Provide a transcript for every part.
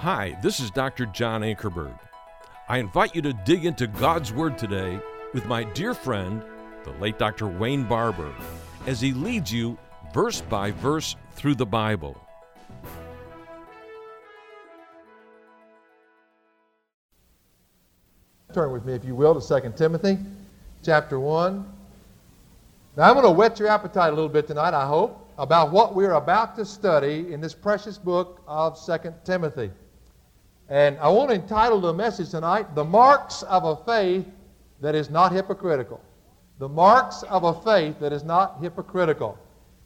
Hi, this is Dr. John Ankerberg. I invite you to dig into God's Word today with my dear friend, the late Dr. Wayne Barber, as he leads you verse by verse through the Bible. Turn with me, if you will, to 2 Timothy chapter 1. Now, I'm going to whet your appetite a little bit tonight, I hope, about what we're about to study in this precious book of 2 Timothy. And I want to entitle the message tonight, The Marks of a Faith That Is Not Hypocritical. The Marks of a Faith That Is Not Hypocritical.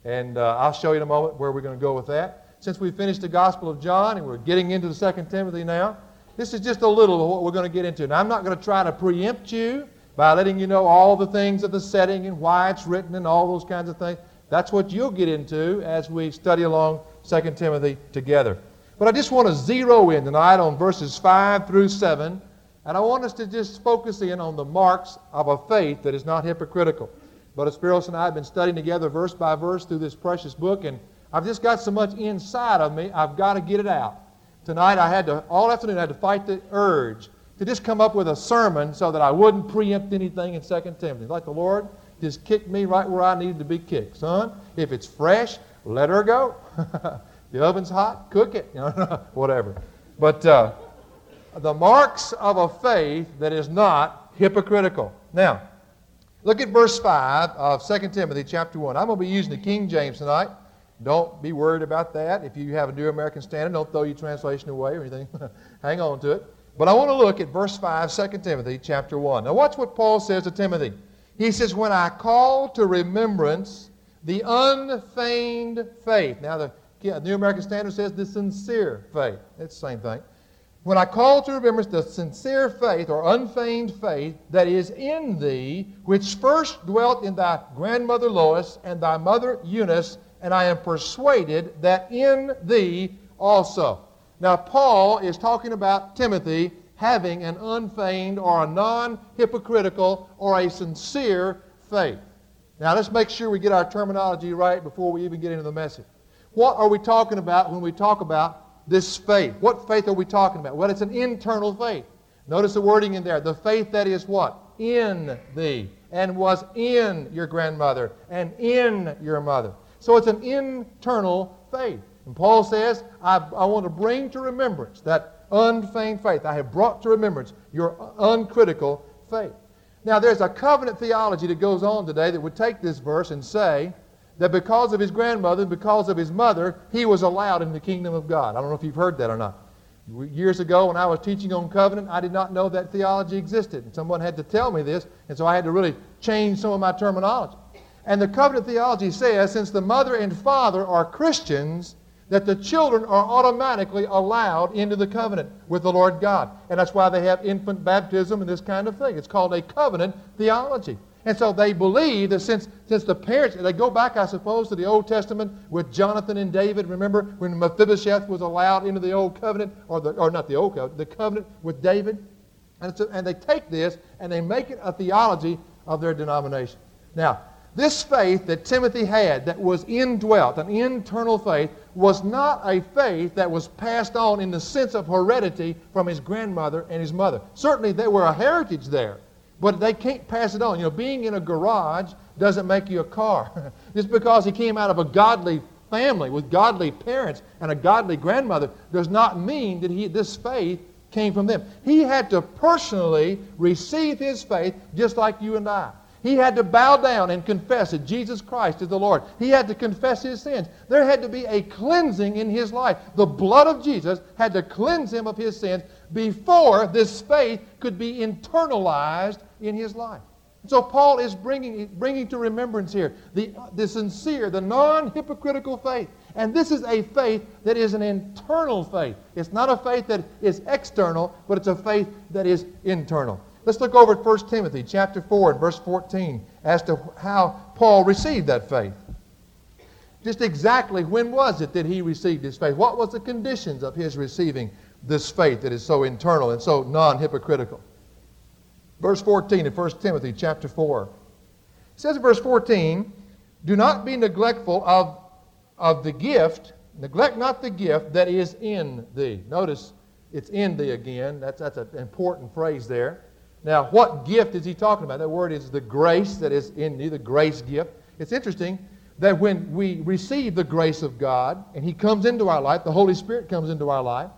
And uh, I'll show you in a moment where we're going to go with that. Since we finished the Gospel of John and we're getting into the Second Timothy now, this is just a little of what we're going to get into. Now, I'm not going to try to preempt you by letting you know all the things of the setting and why it's written and all those kinds of things. That's what you'll get into as we study along 2 Timothy together. But I just want to zero in tonight on verses 5 through 7, and I want us to just focus in on the marks of a faith that is not hypocritical. Brother Spiros and I have been studying together verse by verse through this precious book, and I've just got so much inside of me, I've got to get it out. Tonight I had to, all afternoon, I had to fight the urge to just come up with a sermon so that I wouldn't preempt anything in 2 Timothy. Like the Lord just kicked me right where I needed to be kicked. Son, if it's fresh, let her go. the oven's hot, cook it. Whatever. But uh, the marks of a faith that is not hypocritical. Now, look at verse 5 of 2 Timothy chapter 1. I'm going to be using the King James tonight. Don't be worried about that. If you have a New American Standard, don't throw your translation away or anything. Hang on to it. But I want to look at verse 5, 2 Timothy chapter 1. Now watch what Paul says to Timothy. He says, When I call to remembrance the unfeigned faith. Now the New American Standard says the sincere faith. It's the same thing. When I call to remembrance the sincere faith or unfeigned faith that is in thee, which first dwelt in thy grandmother Lois and thy mother Eunice, and I am persuaded that in thee also. Now, Paul is talking about Timothy having an unfeigned or a non hypocritical or a sincere faith. Now, let's make sure we get our terminology right before we even get into the message. What are we talking about when we talk about this faith? What faith are we talking about? Well, it's an internal faith. Notice the wording in there. The faith that is what? In thee, and was in your grandmother, and in your mother. So it's an internal faith. And Paul says, I, I want to bring to remembrance that unfeigned faith. I have brought to remembrance your uncritical faith. Now, there's a covenant theology that goes on today that would take this verse and say that because of his grandmother, and because of his mother, he was allowed in the kingdom of God. I don't know if you've heard that or not. Years ago, when I was teaching on covenant, I did not know that theology existed. And someone had to tell me this, and so I had to really change some of my terminology. And the covenant theology says since the mother and father are Christians, that the children are automatically allowed into the covenant with the Lord God. And that's why they have infant baptism and this kind of thing. It's called a covenant theology. And so they believe that since, since the parents, they go back, I suppose, to the Old Testament with Jonathan and David. Remember when Mephibosheth was allowed into the Old Covenant, or, the, or not the Old Covenant, the covenant with David? And, so, and they take this and they make it a theology of their denomination. Now, this faith that Timothy had that was indwelt, an internal faith, was not a faith that was passed on in the sense of heredity from his grandmother and his mother. Certainly there were a heritage there, but they can't pass it on. You know, being in a garage doesn't make you a car. Just because he came out of a godly family with godly parents and a godly grandmother does not mean that he, this faith came from them. He had to personally receive his faith just like you and I. He had to bow down and confess that Jesus Christ is the Lord. He had to confess his sins. There had to be a cleansing in his life. The blood of Jesus had to cleanse him of his sins before this faith could be internalized in his life. So Paul is bringing, bringing to remembrance here the, the sincere, the non-hypocritical faith. And this is a faith that is an internal faith. It's not a faith that is external, but it's a faith that is internal. Let's look over at 1 Timothy chapter 4 and verse 14 as to how Paul received that faith. Just exactly when was it that he received his faith? What was the conditions of his receiving this faith that is so internal and so non-hypocritical? Verse 14 of 1 Timothy chapter 4. It says in verse 14, Do not be neglectful of, of the gift, neglect not the gift that is in thee. Notice It's in thee again. That's, that's an important phrase there. Now, what gift is he talking about? That word is the grace that is in thee, the grace gift. It's interesting that when we receive the grace of God and he comes into our life, the Holy Spirit comes into our life,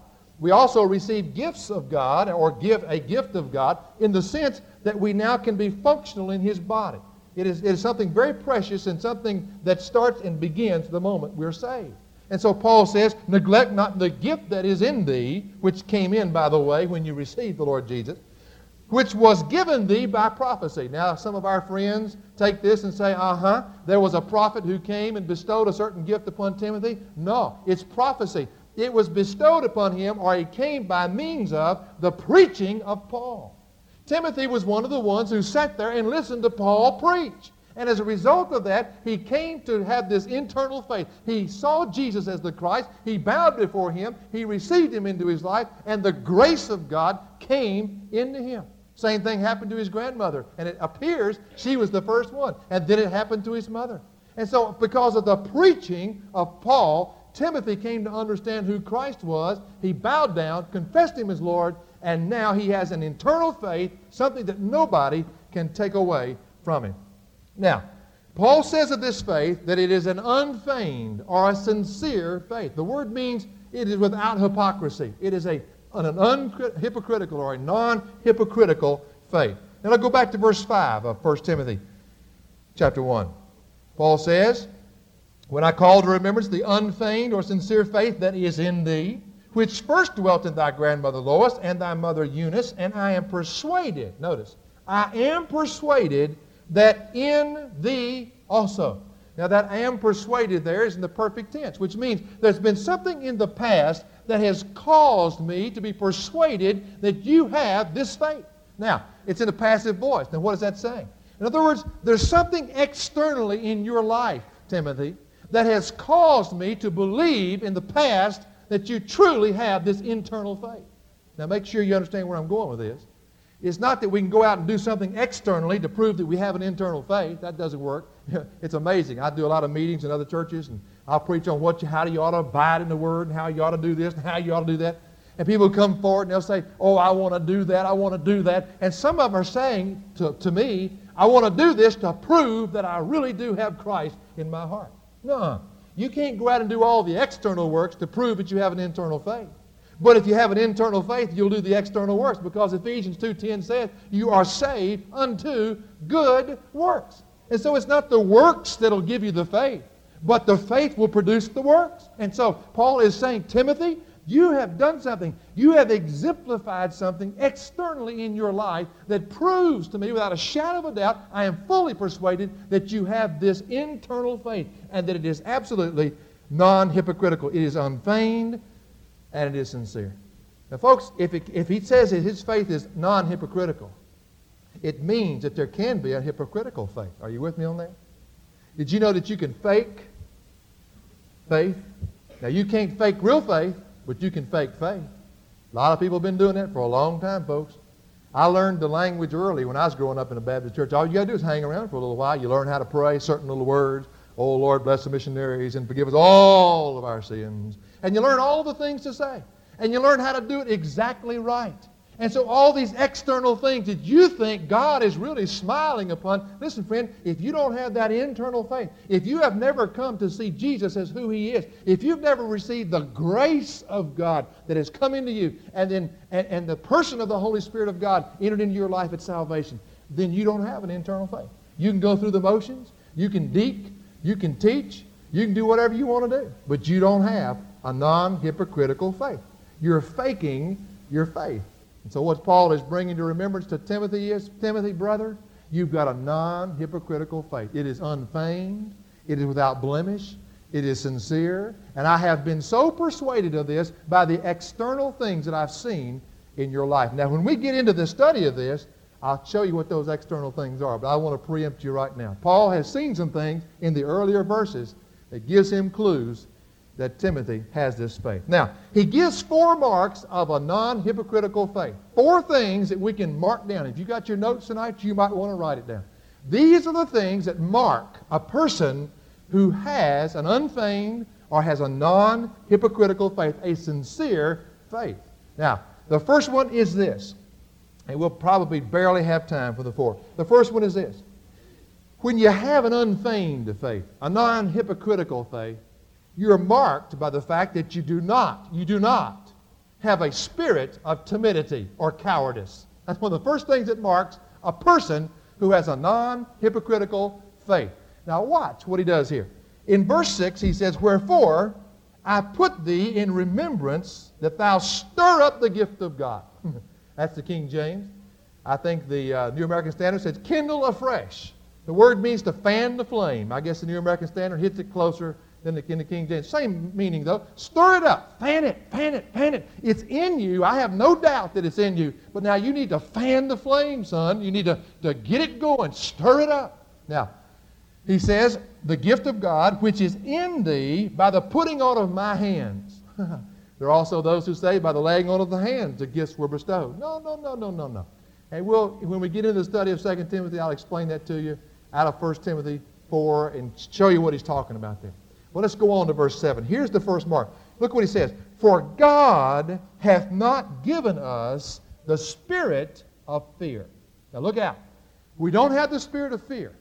we also receive gifts of God or give a gift of God in the sense that we now can be functional in his body. It is, it is something very precious and something that starts and begins the moment we're saved. And so Paul says, neglect not the gift that is in thee, which came in, by the way, when you received the Lord Jesus, which was given thee by prophecy. Now, some of our friends take this and say, uh huh, there was a prophet who came and bestowed a certain gift upon Timothy. No, it's prophecy. It was bestowed upon him, or he came by means of the preaching of Paul. Timothy was one of the ones who sat there and listened to Paul preach. And as a result of that, he came to have this internal faith. He saw Jesus as the Christ. He bowed before him. He received him into his life. And the grace of God came into him. Same thing happened to his grandmother. And it appears she was the first one. And then it happened to his mother. And so, because of the preaching of Paul, Timothy came to understand who Christ was. He bowed down, confessed him as Lord, and now he has an internal faith, something that nobody can take away from him. Now, Paul says of this faith that it is an unfeigned or a sincere faith. The word means it is without hypocrisy. It is a, an unhypocritical or a non hypocritical faith. Now, I'll go back to verse 5 of 1 Timothy chapter 1. Paul says, When I call to remembrance the unfeigned or sincere faith that is in thee, which first dwelt in thy grandmother Lois and thy mother Eunice, and I am persuaded, notice, I am persuaded that in thee also. Now, that I am persuaded there is in the perfect tense, which means there's been something in the past that has caused me to be persuaded that you have this faith. Now, it's in a passive voice. Now, what is that saying? In other words, there's something externally in your life, Timothy, that has caused me to believe in the past that you truly have this internal faith. Now, make sure you understand where I'm going with this. It's not that we can go out and do something externally to prove that we have an internal faith. That doesn't work. it's amazing. I do a lot of meetings in other churches, and I'll preach on what you, how you ought to abide in the Word, and how you ought to do this, and how you ought to do that. And people come forward and they'll say, Oh, I want to do that, I want to do that. And some of them are saying to, to me, I want to do this to prove that I really do have Christ in my heart. No. You can't go out and do all the external works to prove that you have an internal faith. But if you have an internal faith, you'll do the external works because Ephesians 2.10 says you are saved unto good works. And so it's not the works that'll give you the faith, but the faith will produce the works. And so Paul is saying, Timothy, you have done something. You have exemplified something externally in your life that proves to me, without a shadow of a doubt, I am fully persuaded that you have this internal faith and that it is absolutely non hypocritical. It is unfeigned, and it is sincere. Now, folks, if, it, if he says that his faith is non hypocritical, it means that there can be a hypocritical faith. Are you with me on that? Did you know that you can fake faith? Now, you can't fake real faith, but you can fake faith. A lot of people have been doing that for a long time, folks. I learned the language early when I was growing up in a Baptist church. All you got to do is hang around for a little while. You learn how to pray certain little words. Oh, Lord, bless the missionaries and forgive us all of our sins. And you learn all the things to say. And you learn how to do it exactly right. And so all these external things that you think God is really smiling upon, listen, friend, if you don't have that internal faith, if you have never come to see Jesus as who he is, if you've never received the grace of God that has come into you, and then and, and the person of the Holy Spirit of God entered into your life at salvation, then you don't have an internal faith. You can go through the motions, you can deek, you can teach, you can do whatever you want to do, but you don't have a non hypocritical faith. You're faking your faith. And so, what Paul is bringing to remembrance to Timothy is Timothy, brother, you've got a non hypocritical faith. It is unfeigned, it is without blemish, it is sincere, and I have been so persuaded of this by the external things that I've seen in your life. Now, when we get into the study of this, I'll show you what those external things are, but I want to preempt you right now. Paul has seen some things in the earlier verses that gives him clues that Timothy has this faith. Now, he gives four marks of a non hypocritical faith. Four things that we can mark down. If you got your notes tonight, you might want to write it down. These are the things that mark a person who has an unfeigned or has a non hypocritical faith, a sincere faith. Now, the first one is this, and we'll probably barely have time for the four. The first one is this. When you have an unfeigned faith, a non-hypocritical faith, you're marked by the fact that you do not, you do not have a spirit of timidity or cowardice. That's one of the first things that marks a person who has a non-hypocritical faith. Now watch what he does here. In verse 6, he says, Wherefore I put thee in remembrance that thou stir up the gift of God. That's the King James. I think the uh, New American Standard says, kindle afresh. The word means to fan the flame. I guess the New American Standard hits it closer than the, in the King James. Same meaning, though. Stir it up. Fan it, fan it, fan it. It's in you. I have no doubt that it's in you. But now you need to fan the flame, son. You need to, to get it going. Stir it up. Now, he says, the gift of God, which is in thee by the putting on of my hands. there are also those who say, by the laying on of the hands, the gifts were bestowed. No, no, no, no, no, no. And we'll, when we get into the study of 2 Timothy, I'll explain that to you out of 1 Timothy 4 and show you what he's talking about there. Well, let's go on to verse 7. Here's the first mark. Look what he says. For God hath not given us the spirit of fear. Now look out. We don't have the spirit of fear.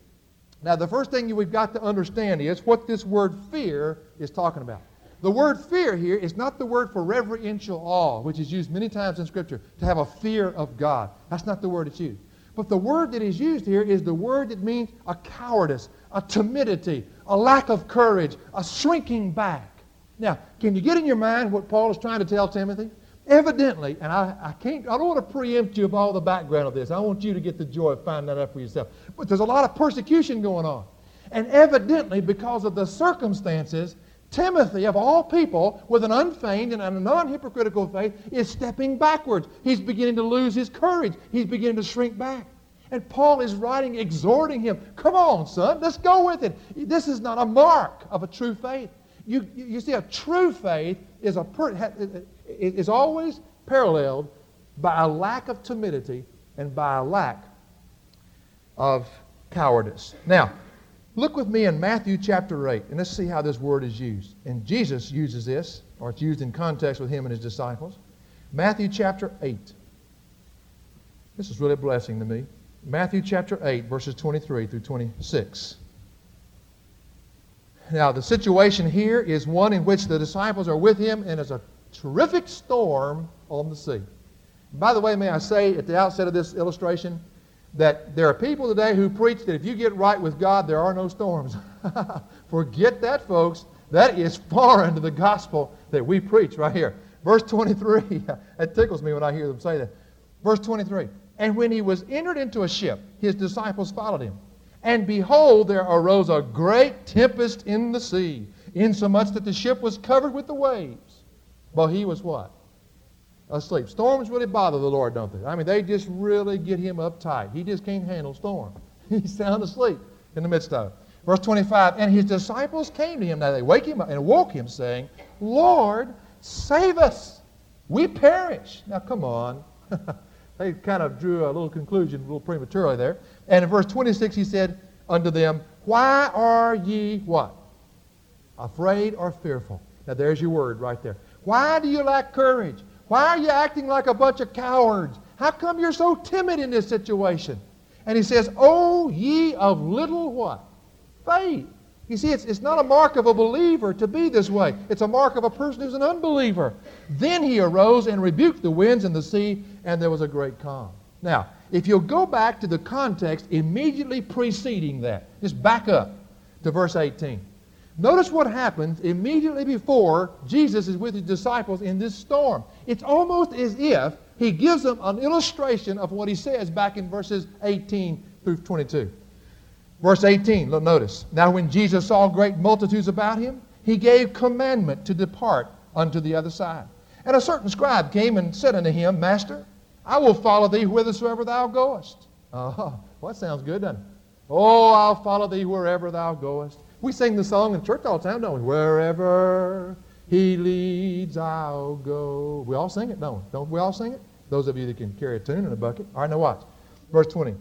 Now, the first thing we've got to understand is what this word fear is talking about. The word fear here is not the word for reverential awe, which is used many times in Scripture, to have a fear of God. That's not the word it's used. But the word that is used here is the word that means a cowardice, a timidity, a lack of courage, a shrinking back. Now, can you get in your mind what Paul is trying to tell Timothy? Evidently, and I, I can't, I don't want to preempt you of all the background of this. I want you to get the joy of finding that out for yourself. But there's a lot of persecution going on. And evidently, because of the circumstances, Timothy, of all people, with an unfeigned and a non hypocritical faith, is stepping backwards. He's beginning to lose his courage. He's beginning to shrink back. And Paul is writing, exhorting him, come on, son, let's go with it. This is not a mark of a true faith. You, you see, a true faith is, a per, is always paralleled by a lack of timidity and by a lack of cowardice. Now, look with me in Matthew chapter 8, and let's see how this word is used. And Jesus uses this, or it's used in context with him and his disciples. Matthew chapter 8. This is really a blessing to me. Matthew chapter 8, verses 23 through 26. Now, the situation here is one in which the disciples are with him, and there's a terrific storm on the sea. By the way, may I say at the outset of this illustration that there are people today who preach that if you get right with God, there are no storms. Forget that, folks. That is foreign to the gospel that we preach right here. Verse 23, that tickles me when I hear them say that. Verse 23, and when he was entered into a ship, his disciples followed him. And behold, there arose a great tempest in the sea, insomuch that the ship was covered with the waves. But he was what? Asleep. Storms really bother the Lord, don't they? I mean, they just really get him uptight. He just can't handle storm. He's sound asleep in the midst of it. Verse 25, and his disciples came to him. Now they wake him up and woke him, saying, Lord, save us. We perish. Now come on. they kind of drew a little conclusion a little prematurely there. And in verse 26, he said unto them, Why are ye what? Afraid or fearful? Now there's your word right there. Why do you lack courage? Why are you acting like a bunch of cowards? How come you're so timid in this situation? And he says, Oh, ye of little what? Faith. You see, it's, it's not a mark of a believer to be this way. It's a mark of a person who's an unbeliever. Then he arose and rebuked the winds and the sea, and there was a great calm. Now, if you'll go back to the context immediately preceding that, just back up to verse 18. Notice what happens immediately before Jesus is with his disciples in this storm. It's almost as if he gives them an illustration of what he says back in verses 18 through 22. Verse 18, look, notice. Now, when Jesus saw great multitudes about him, he gave commandment to depart unto the other side. And a certain scribe came and said unto him, Master, I will follow thee whithersoever thou goest. Oh, well, that sounds good, doesn't it? Oh, I'll follow thee wherever thou goest. We sing the song in church all the time, don't we? Wherever he leads, I'll go. We all sing it, don't we? Don't we all sing it? Those of you that can carry a tune in a bucket. All right, now watch. Verse 20.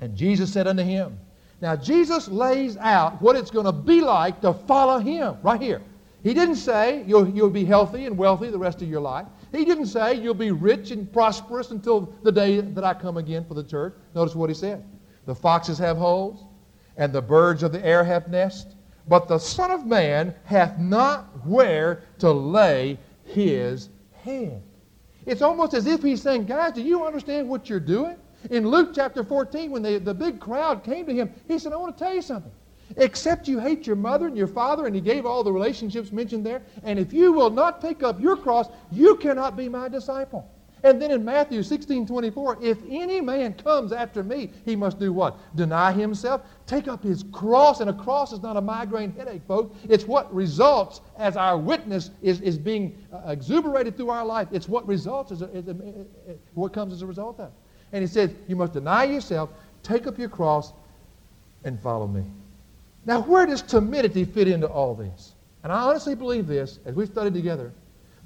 And Jesus said unto him, now, Jesus lays out what it's going to be like to follow him right here. He didn't say you'll, you'll be healthy and wealthy the rest of your life. He didn't say you'll be rich and prosperous until the day that I come again for the church. Notice what he said. The foxes have holes, and the birds of the air have nests, but the Son of Man hath not where to lay his head. It's almost as if he's saying, guys, do you understand what you're doing? In Luke chapter 14, when they, the big crowd came to him, he said, I want to tell you something. Except you hate your mother and your father, and he gave all the relationships mentioned there. And if you will not take up your cross, you cannot be my disciple. And then in Matthew 16, 24, if any man comes after me, he must do what? Deny himself, take up his cross. And a cross is not a migraine headache, folks. It's what results as our witness is, is being uh, exuberated through our life. It's what results, as a, as a, what comes as a result of it. And he says, you must deny yourself, take up your cross, and follow me. Now, where does timidity fit into all this? And I honestly believe this, as we've studied together,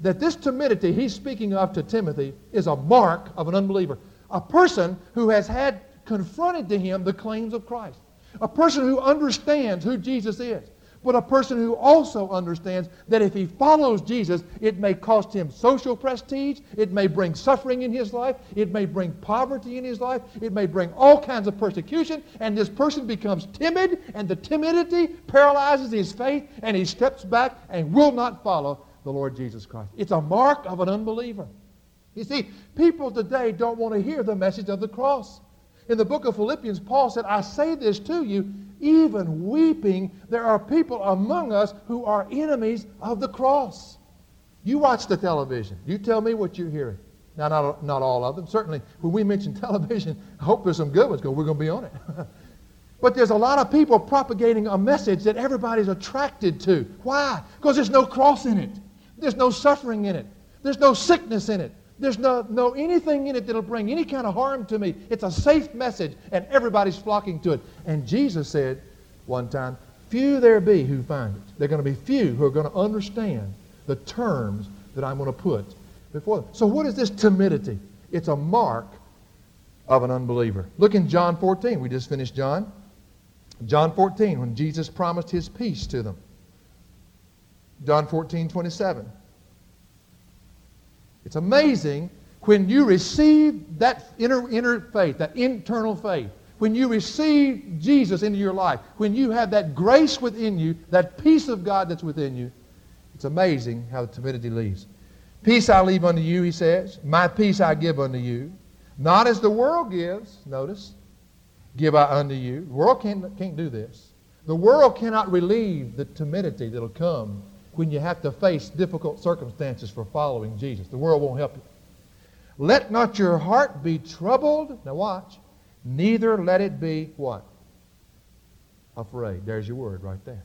that this timidity he's speaking of to Timothy is a mark of an unbeliever. A person who has had confronted to him the claims of Christ. A person who understands who Jesus is. But a person who also understands that if he follows Jesus, it may cost him social prestige, it may bring suffering in his life, it may bring poverty in his life, it may bring all kinds of persecution, and this person becomes timid, and the timidity paralyzes his faith, and he steps back and will not follow the Lord Jesus Christ. It's a mark of an unbeliever. You see, people today don't want to hear the message of the cross. In the book of Philippians, Paul said, I say this to you, even weeping, there are people among us who are enemies of the cross. You watch the television. You tell me what you're hearing. Now, not, not all of them. Certainly, when we mention television, I hope there's some good ones because we're going to be on it. But there's a lot of people propagating a message that everybody's attracted to. Why? Because there's no cross in it. There's no suffering in it. There's no sickness in it. There's no, no anything in it that'll bring any kind of harm to me. It's a safe message, and everybody's flocking to it. And Jesus said one time, Few there be who find it. There are going to be few who are going to understand the terms that I'm going to put before them. So, what is this timidity? It's a mark of an unbeliever. Look in John 14. We just finished John. John 14, when Jesus promised his peace to them. John 14, 27. It's amazing when you receive that inner, inner faith, that internal faith, when you receive Jesus into your life, when you have that grace within you, that peace of God that's within you, it's amazing how the timidity leaves. Peace I leave unto you, he says. My peace I give unto you. Not as the world gives, notice, give I unto you. The world can't, can't do this. The world cannot relieve the timidity that'll come when you have to face difficult circumstances for following Jesus. The world won't help you. Let not your heart be troubled. Now watch. Neither let it be what? Afraid. There's your word right there.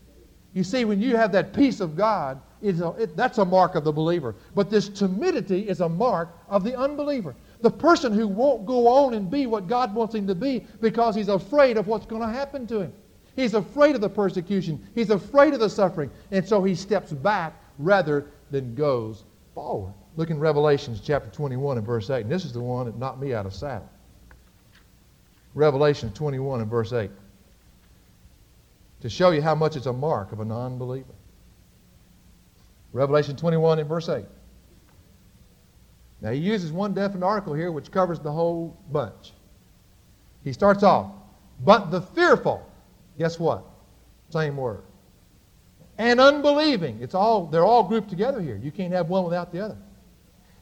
You see, when you have that peace of God, a, it, that's a mark of the believer. But this timidity is a mark of the unbeliever. The person who won't go on and be what God wants him to be because he's afraid of what's going to happen to him. He's afraid of the persecution. He's afraid of the suffering. And so he steps back rather than goes forward. Look in Revelations chapter 21 and verse 8. And this is the one that knocked me out of saddle. Revelation 21 and verse 8. To show you how much it's a mark of a non believer. Revelation 21 and verse 8. Now he uses one definite article here which covers the whole bunch. He starts off, but the fearful Guess what? Same word. And unbelieving. It's all, they're all grouped together here. You can't have one without the other.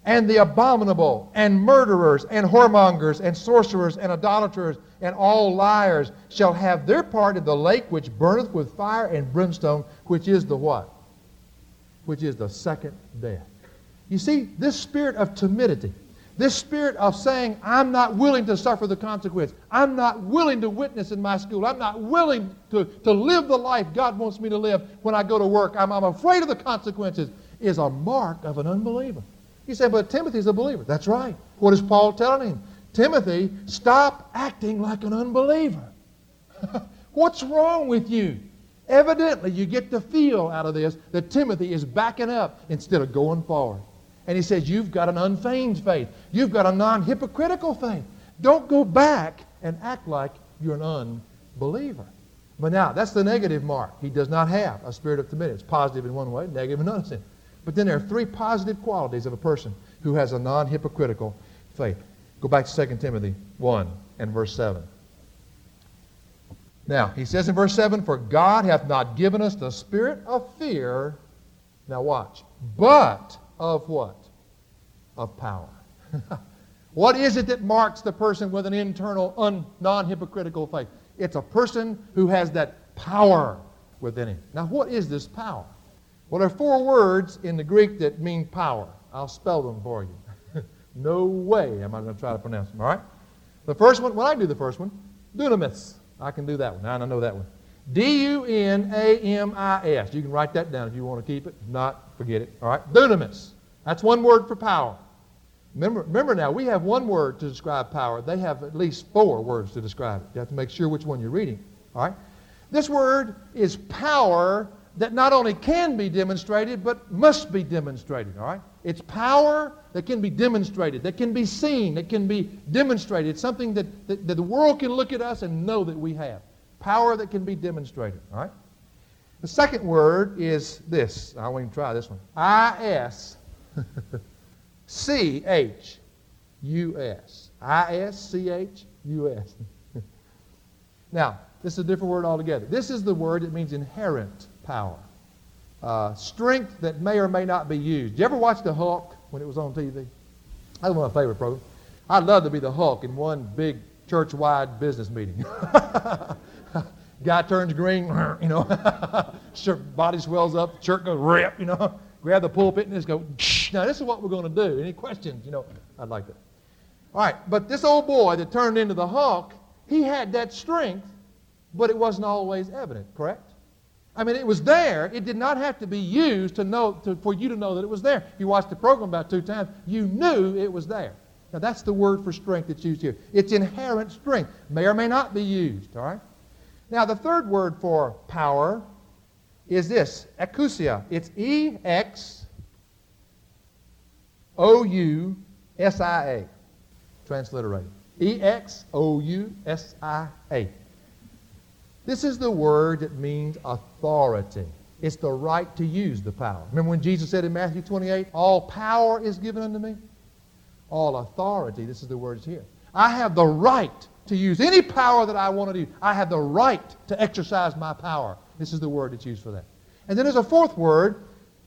And the abominable, and murderers, and whoremongers, and sorcerers, and idolaters, and all liars shall have their part in the lake which burneth with fire and brimstone, which is the what? Which is the second death. You see, this spirit of timidity, this spirit of saying, I'm not willing to suffer the consequence. I'm not willing to witness in my school. I'm not willing to, to live the life God wants me to live when I go to work. I'm, I'm afraid of the consequences, is a mark of an unbeliever. You say, but Timothy's a believer. That's right. What is Paul telling him? Timothy, stop acting like an unbeliever. What's wrong with you? Evidently, you get the feel out of this that Timothy is backing up instead of going forward. And he says, You've got an unfeigned faith. You've got a non hypocritical faith. Don't go back and act like you're an unbeliever. But now, that's the negative mark. He does not have a spirit of timidity. It's positive in one way, negative in another. But then there are three positive qualities of a person who has a non hypocritical faith. Go back to 2 Timothy 1 and verse 7. Now, he says in verse 7 For God hath not given us the spirit of fear. Now, watch. But of what? Of power. what is it that marks the person with an internal, un, non hypocritical faith? It's a person who has that power within him. Now, what is this power? Well, there are four words in the Greek that mean power. I'll spell them for you. no way am I going to try to pronounce them, all right? The first one, well, I do the first one. Dunamis. I can do that one. I know that one. D U N A M I S. You can write that down if you want to keep it. Not, forget it. All right? Dunamis. That's one word for power. Remember, remember now, we have one word to describe power. They have at least four words to describe it. You have to make sure which one you're reading. All right? This word is power that not only can be demonstrated, but must be demonstrated. All right? It's power that can be demonstrated, that can be seen, that can be demonstrated. It's something that, that, that the world can look at us and know that we have. Power that can be demonstrated. All right? The second word is this. I won't even try this one. I S C H U S. I S C H U S. Now, this is a different word altogether. This is the word that means inherent power. Uh, strength that may or may not be used. Did you ever watch The Hulk when it was on TV? That was one of my favorite programs. I'd love to be the Hulk in one big church-wide business meeting. Guy turns green, you know, body swells up, shirt goes rip, you know, grab the pulpit and just go, now this is what we're going to do. Any questions? You know, I'd like that. All right, but this old boy that turned into the Hulk, he had that strength, but it wasn't always evident, correct? I mean, it was there. It did not have to be used to know, to, for you to know that it was there. You watched the program about two times. You knew it was there. Now, that's the word for strength that's used here. It's inherent strength. May or may not be used, all right? Now, the third word for power is this, exousia. It's E-X O-U-S-I-A, transliterated. E-X-O-U-S-I-A. This is the word that means authority. It's the right to use the power. Remember when Jesus said in Matthew 28, All power is given unto me? All authority, this is the word here. I have the right to use any power that I want to do. I have the right to exercise my power. This is the word that's used for that. And then there's a fourth word,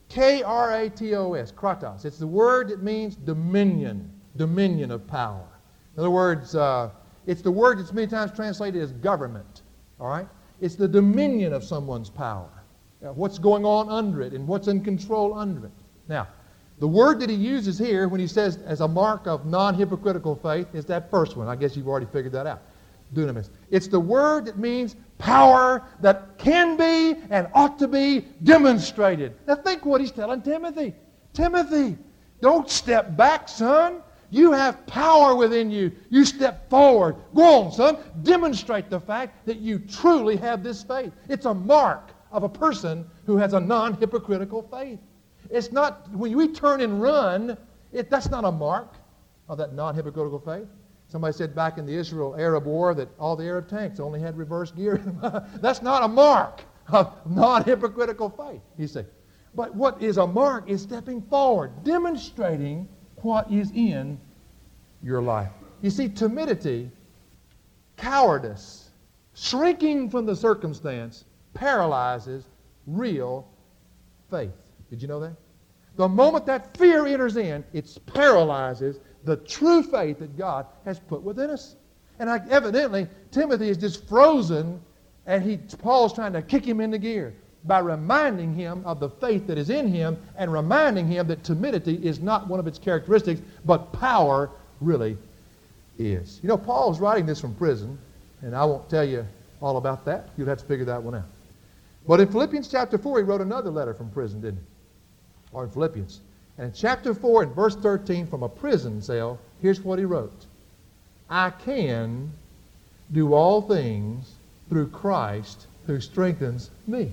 K-R-A-T-O-S, kratos. It's the word that means dominion, dominion of power. In other words, uh, it's the word that's many times translated as government. All right? It's the dominion of someone's power. What's going on under it and what's in control under it. Now, the word that he uses here when he says as a mark of non-hypocritical faith is that first one. I guess you've already figured that out. Dunamis. It's the word that means power that can be and ought to be demonstrated. Now think what he's telling Timothy. Timothy, don't step back, son. You have power within you. You step forward. Go on, son. Demonstrate the fact that you truly have this faith. It's a mark of a person who has a non hypocritical faith. It's not, when we turn and run, it, that's not a mark of that non hypocritical faith. Somebody said back in the Israel Arab War that all the Arab tanks only had reverse gear. that's not a mark of non hypocritical faith, you see. But what is a mark is stepping forward, demonstrating what is in your life. You see, timidity, cowardice, shrinking from the circumstance paralyzes real faith. Did you know that? The moment that fear enters in, it paralyzes the true faith that God has put within us. And I, evidently, Timothy is just frozen, and he, Paul's trying to kick him into gear by reminding him of the faith that is in him and reminding him that timidity is not one of its characteristics, but power really is. You know, Paul's writing this from prison, and I won't tell you all about that. You'll have to figure that one out. But in Philippians chapter 4, he wrote another letter from prison, didn't he? Or in Philippians. And in chapter 4, in verse 13, from a prison cell, here's what he wrote I can do all things through Christ who strengthens me.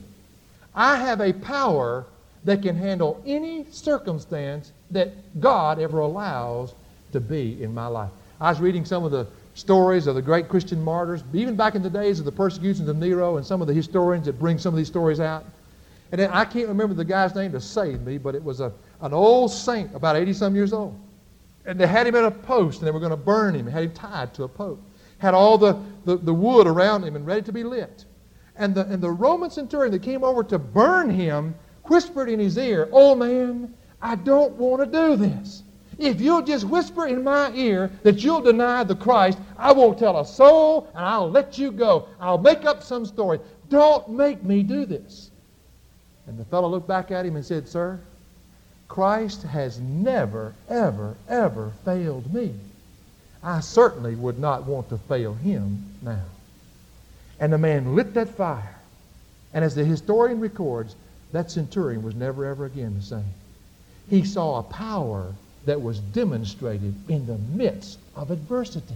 I have a power that can handle any circumstance that God ever allows to be in my life. I was reading some of the stories of the great Christian martyrs, even back in the days of the persecutions of Nero and some of the historians that bring some of these stories out. And then I can't remember the guy's name to save me, but it was a, an old saint, about 80 some years old. And they had him at a post, and they were going to burn him. Had him tied to a post. Had all the, the, the wood around him and ready to be lit. And the, and the Roman centurion that came over to burn him whispered in his ear, Oh man, I don't want to do this. If you'll just whisper in my ear that you'll deny the Christ, I won't tell a soul and I'll let you go. I'll make up some story. Don't make me do this. And the fellow looked back at him and said, Sir, Christ has never, ever, ever failed me. I certainly would not want to fail him now. And the man lit that fire. And as the historian records, that centurion was never, ever again the same. He saw a power that was demonstrated in the midst of adversity.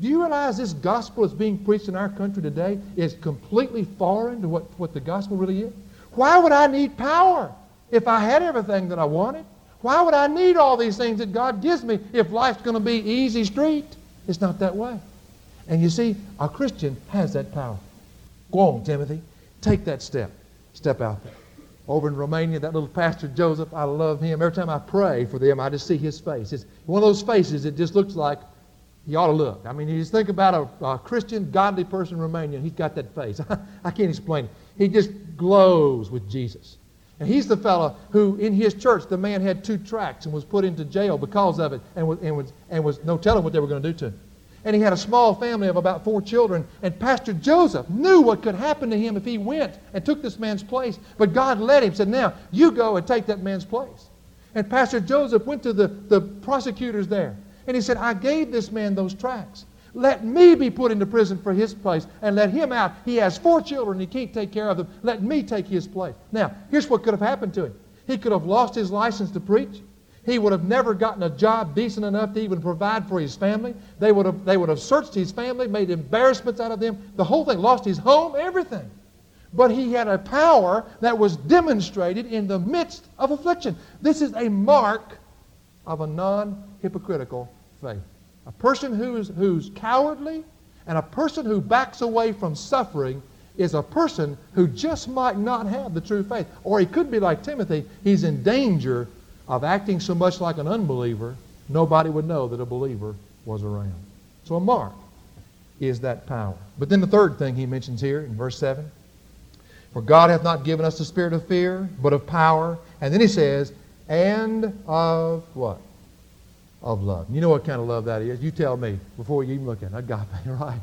Do you realize this gospel that's being preached in our country today is completely foreign to what, what the gospel really is? Why would I need power if I had everything that I wanted? Why would I need all these things that God gives me if life's going to be easy street? It's not that way. And you see, a Christian has that power. Go on, Timothy. Take that step. Step out there. Over in Romania, that little pastor Joseph, I love him. Every time I pray for them, I just see his face. It's one of those faces that just looks like he ought to look. I mean, you just think about a, a Christian, godly person in Romania, he's got that face. I can't explain it. He just glows with Jesus. And he's the fellow who, in his church, the man had two tracts and was put into jail because of it and was, and was, and was no telling what they were going to do to him and he had a small family of about four children. And Pastor Joseph knew what could happen to him if he went and took this man's place. But God led him, said, Now, you go and take that man's place. And Pastor Joseph went to the, the prosecutors there. And he said, I gave this man those tracts. Let me be put into prison for his place and let him out. He has four children. He can't take care of them. Let me take his place. Now, here's what could have happened to him. He could have lost his license to preach. He would have never gotten a job decent enough to even provide for his family. They would have, they would have searched his family, made embarrassments out of them, the whole thing, lost his home, everything. But he had a power that was demonstrated in the midst of affliction. This is a mark of a non hypocritical faith. A person who is, who's cowardly and a person who backs away from suffering is a person who just might not have the true faith. Or he could be like Timothy, he's in danger of acting so much like an unbeliever, nobody would know that a believer was around. So a mark is that power. But then the third thing he mentions here in verse 7 For God hath not given us the spirit of fear, but of power. And then he says, and of what? Of love. You know what kind of love that is? You tell me before you even look at it. Agape, right?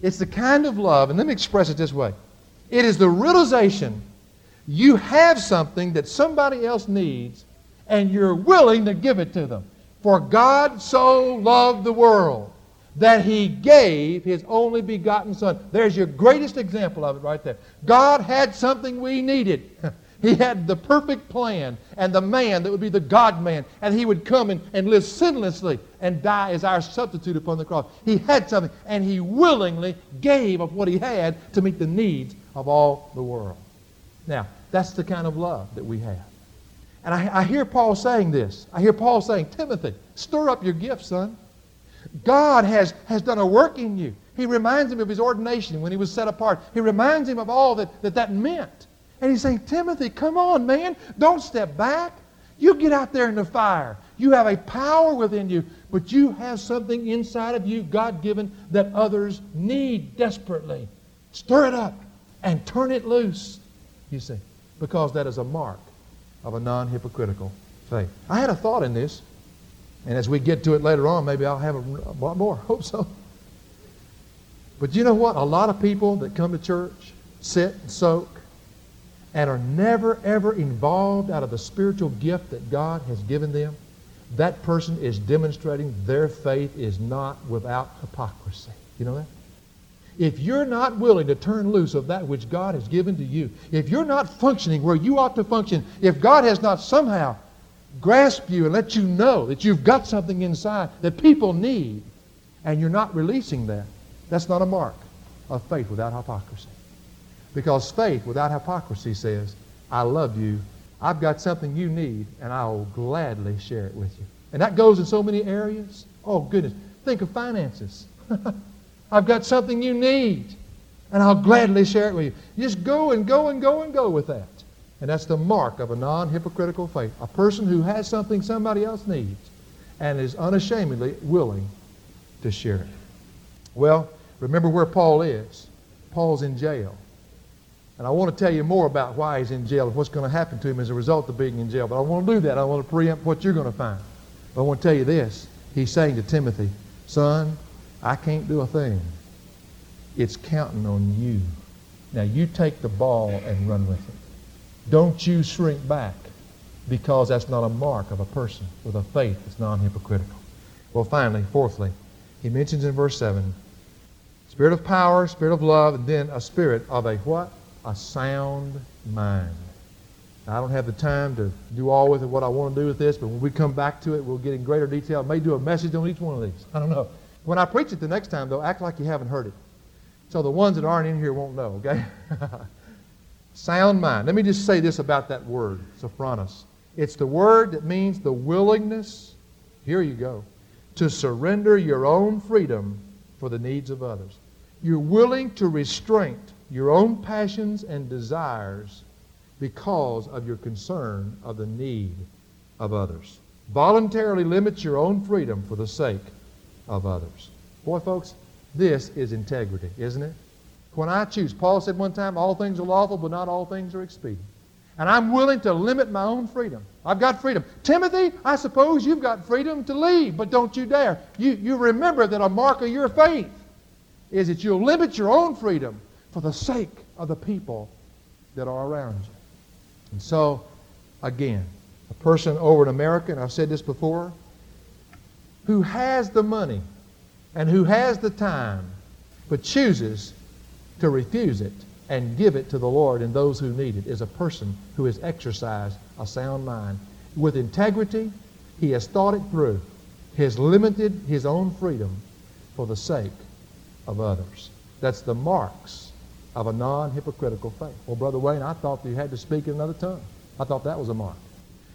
It's the kind of love, and let me express it this way. It is the realization you have something that somebody else needs and you're willing to give it to them. For God so loved the world that he gave his only begotten Son. There's your greatest example of it right there. God had something we needed. he had the perfect plan and the man that would be the God man, and he would come and, and live sinlessly and die as our substitute upon the cross. He had something, and he willingly gave of what he had to meet the needs of all the world. Now, that's the kind of love that we have. And I, I hear Paul saying this. I hear Paul saying, Timothy, stir up your gift, son. God has, has done a work in you. He reminds him of his ordination when he was set apart. He reminds him of all that that, that meant. And he's saying, Timothy, come on, man. Don't step back. You get out there in the fire. You have a power within you, but you have something inside of you, God given, that others need desperately. Stir it up and turn it loose, you see, because that is a mark of a non hypocritical faith. I had a thought in this, and as we get to it later on, maybe I'll have a, lot more. Hope so. But you know what? A lot of people that come to church sit and soak and are never, ever involved out of the spiritual gift that God has given them. That person is demonstrating their faith is not without hypocrisy. You know that? if you're not willing to turn loose of that which God has given to you, if you're not functioning where you ought to function, if God has not somehow grasped you and let you know that you've got something inside that people need, and you're not releasing that, that's not a mark of faith without hypocrisy. Because faith without hypocrisy says, I love you, I've got something you need, and I'll gladly share it with you. And that goes in so many areas. Oh, goodness. Think of finances. I've got something you need, and I'll gladly share it with you. just go and go and go and go with that. And that's the mark of a non hypocritical faith. A person who has something somebody else needs and is unashamedly willing to share it. Well, remember where Paul is. Paul's in jail. And I want to tell you more about why he's in jail and what's going to happen to him as a result of being in jail. But I want to do that. I want to preempt what you're going to find. But I want to tell you this. He's saying to Timothy, Son, I can't do a thing. It's counting on you. Now you take the ball and run with it. Don't you shrink back because that's not a mark of a person with a faith that's non-hypocritical. Well, finally, fourthly, he mentions in verse 7, spirit of power, spirit of love, and then a spirit of a what? A sound mind. I don't have the time to do all with it what I want to do with this, but when we come back to it, we'll get in greater detail. I may do a message on each one of these. I don't know. When I preach it the next time, though, act like you haven't heard it. So the ones that aren't in here won't know, okay? Sound mind. Let me just say this about that word, sophronos. It's the word that means the willingness, here you go, to surrender your own freedom for the needs of others. You're willing to restrain your own passions and desires because of your concern of the need of others. Voluntarily limit your own freedom for the sake of others. Boy, folks, this is integrity, isn't it? When I choose, Paul said one time, all things are lawful, but not all things are expedient. And I'm willing to limit my own freedom. I've got freedom. Timothy, I suppose you've got freedom to leave, but don't you dare. You, you remember that a mark of your faith is that you'll limit your own freedom for the sake of the people that are around you. And so, again, a person over in America, and I've said this before, who has the money and who has the time but chooses to refuse it and give it to the Lord and those who need it is a person who has exercised a sound mind. With integrity, he has thought it through. He has limited his own freedom for the sake of others. That's the marks of a non-hypocritical faith. Well, Brother Wayne, I thought you had to speak in another tongue. I thought that was a mark.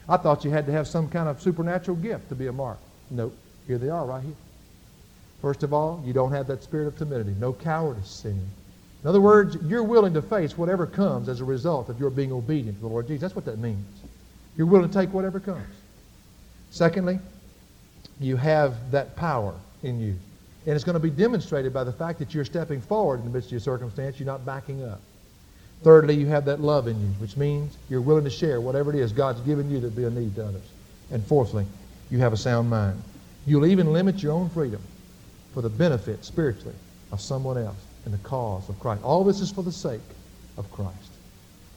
I thought you had to have some kind of supernatural gift to be a mark. Nope. Here they are right here. First of all, you don't have that spirit of timidity, no cowardice in you. In other words, you're willing to face whatever comes as a result of your being obedient to the Lord Jesus. That's what that means. You're willing to take whatever comes. Secondly, you have that power in you. And it's going to be demonstrated by the fact that you're stepping forward in the midst of your circumstance. You're not backing up. Thirdly, you have that love in you, which means you're willing to share whatever it is God's given you that be a need to others. And fourthly, you have a sound mind. You'll even limit your own freedom for the benefit spiritually of someone else in the cause of Christ. All this is for the sake of Christ.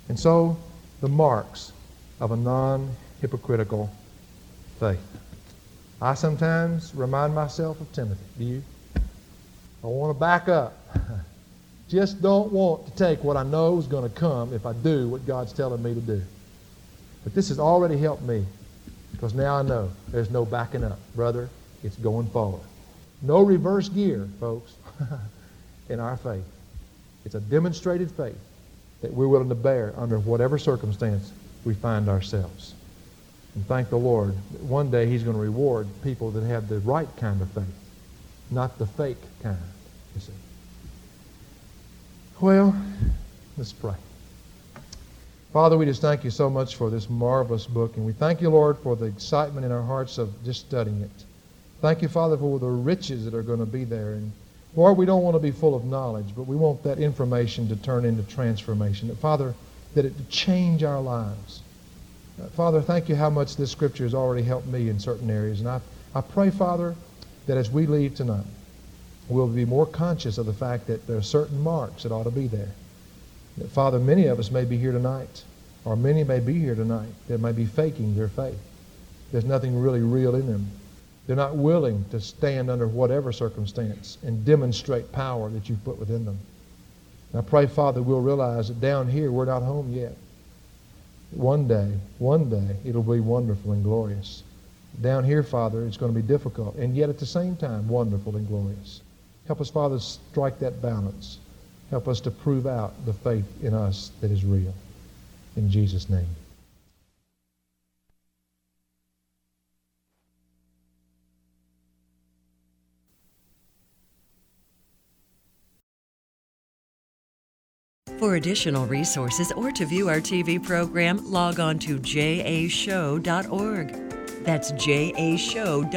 And so, the marks of a non hypocritical faith. I sometimes remind myself of Timothy. Do you? I want to back up. Just don't want to take what I know is going to come if I do what God's telling me to do. But this has already helped me because now I know there's no backing up. Brother, it's going forward. No reverse gear, folks, in our faith. It's a demonstrated faith that we're willing to bear under whatever circumstance we find ourselves. And thank the Lord that one day He's going to reward people that have the right kind of faith, not the fake kind, you see. Well, let's pray. Father, we just thank you so much for this marvelous book, and we thank you, Lord, for the excitement in our hearts of just studying it. Thank you, Father, for the riches that are going to be there. And Lord, we don't want to be full of knowledge, but we want that information to turn into transformation. That, Father, that it change our lives. Uh, Father, thank you how much this scripture has already helped me in certain areas. And I, I pray, Father, that as we leave tonight, we'll be more conscious of the fact that there are certain marks that ought to be there. That, Father, many of us may be here tonight, or many may be here tonight that may be faking their faith. There's nothing really real in them. They're not willing to stand under whatever circumstance and demonstrate power that you've put within them. And I pray, Father, we'll realize that down here we're not home yet. One day, one day, it'll be wonderful and glorious. Down here, Father, it's going to be difficult, and yet at the same time, wonderful and glorious. Help us, Father, strike that balance. Help us to prove out the faith in us that is real. In Jesus' name. For additional resources or to view our TV program, log on to jashow.org. That's jashow.org.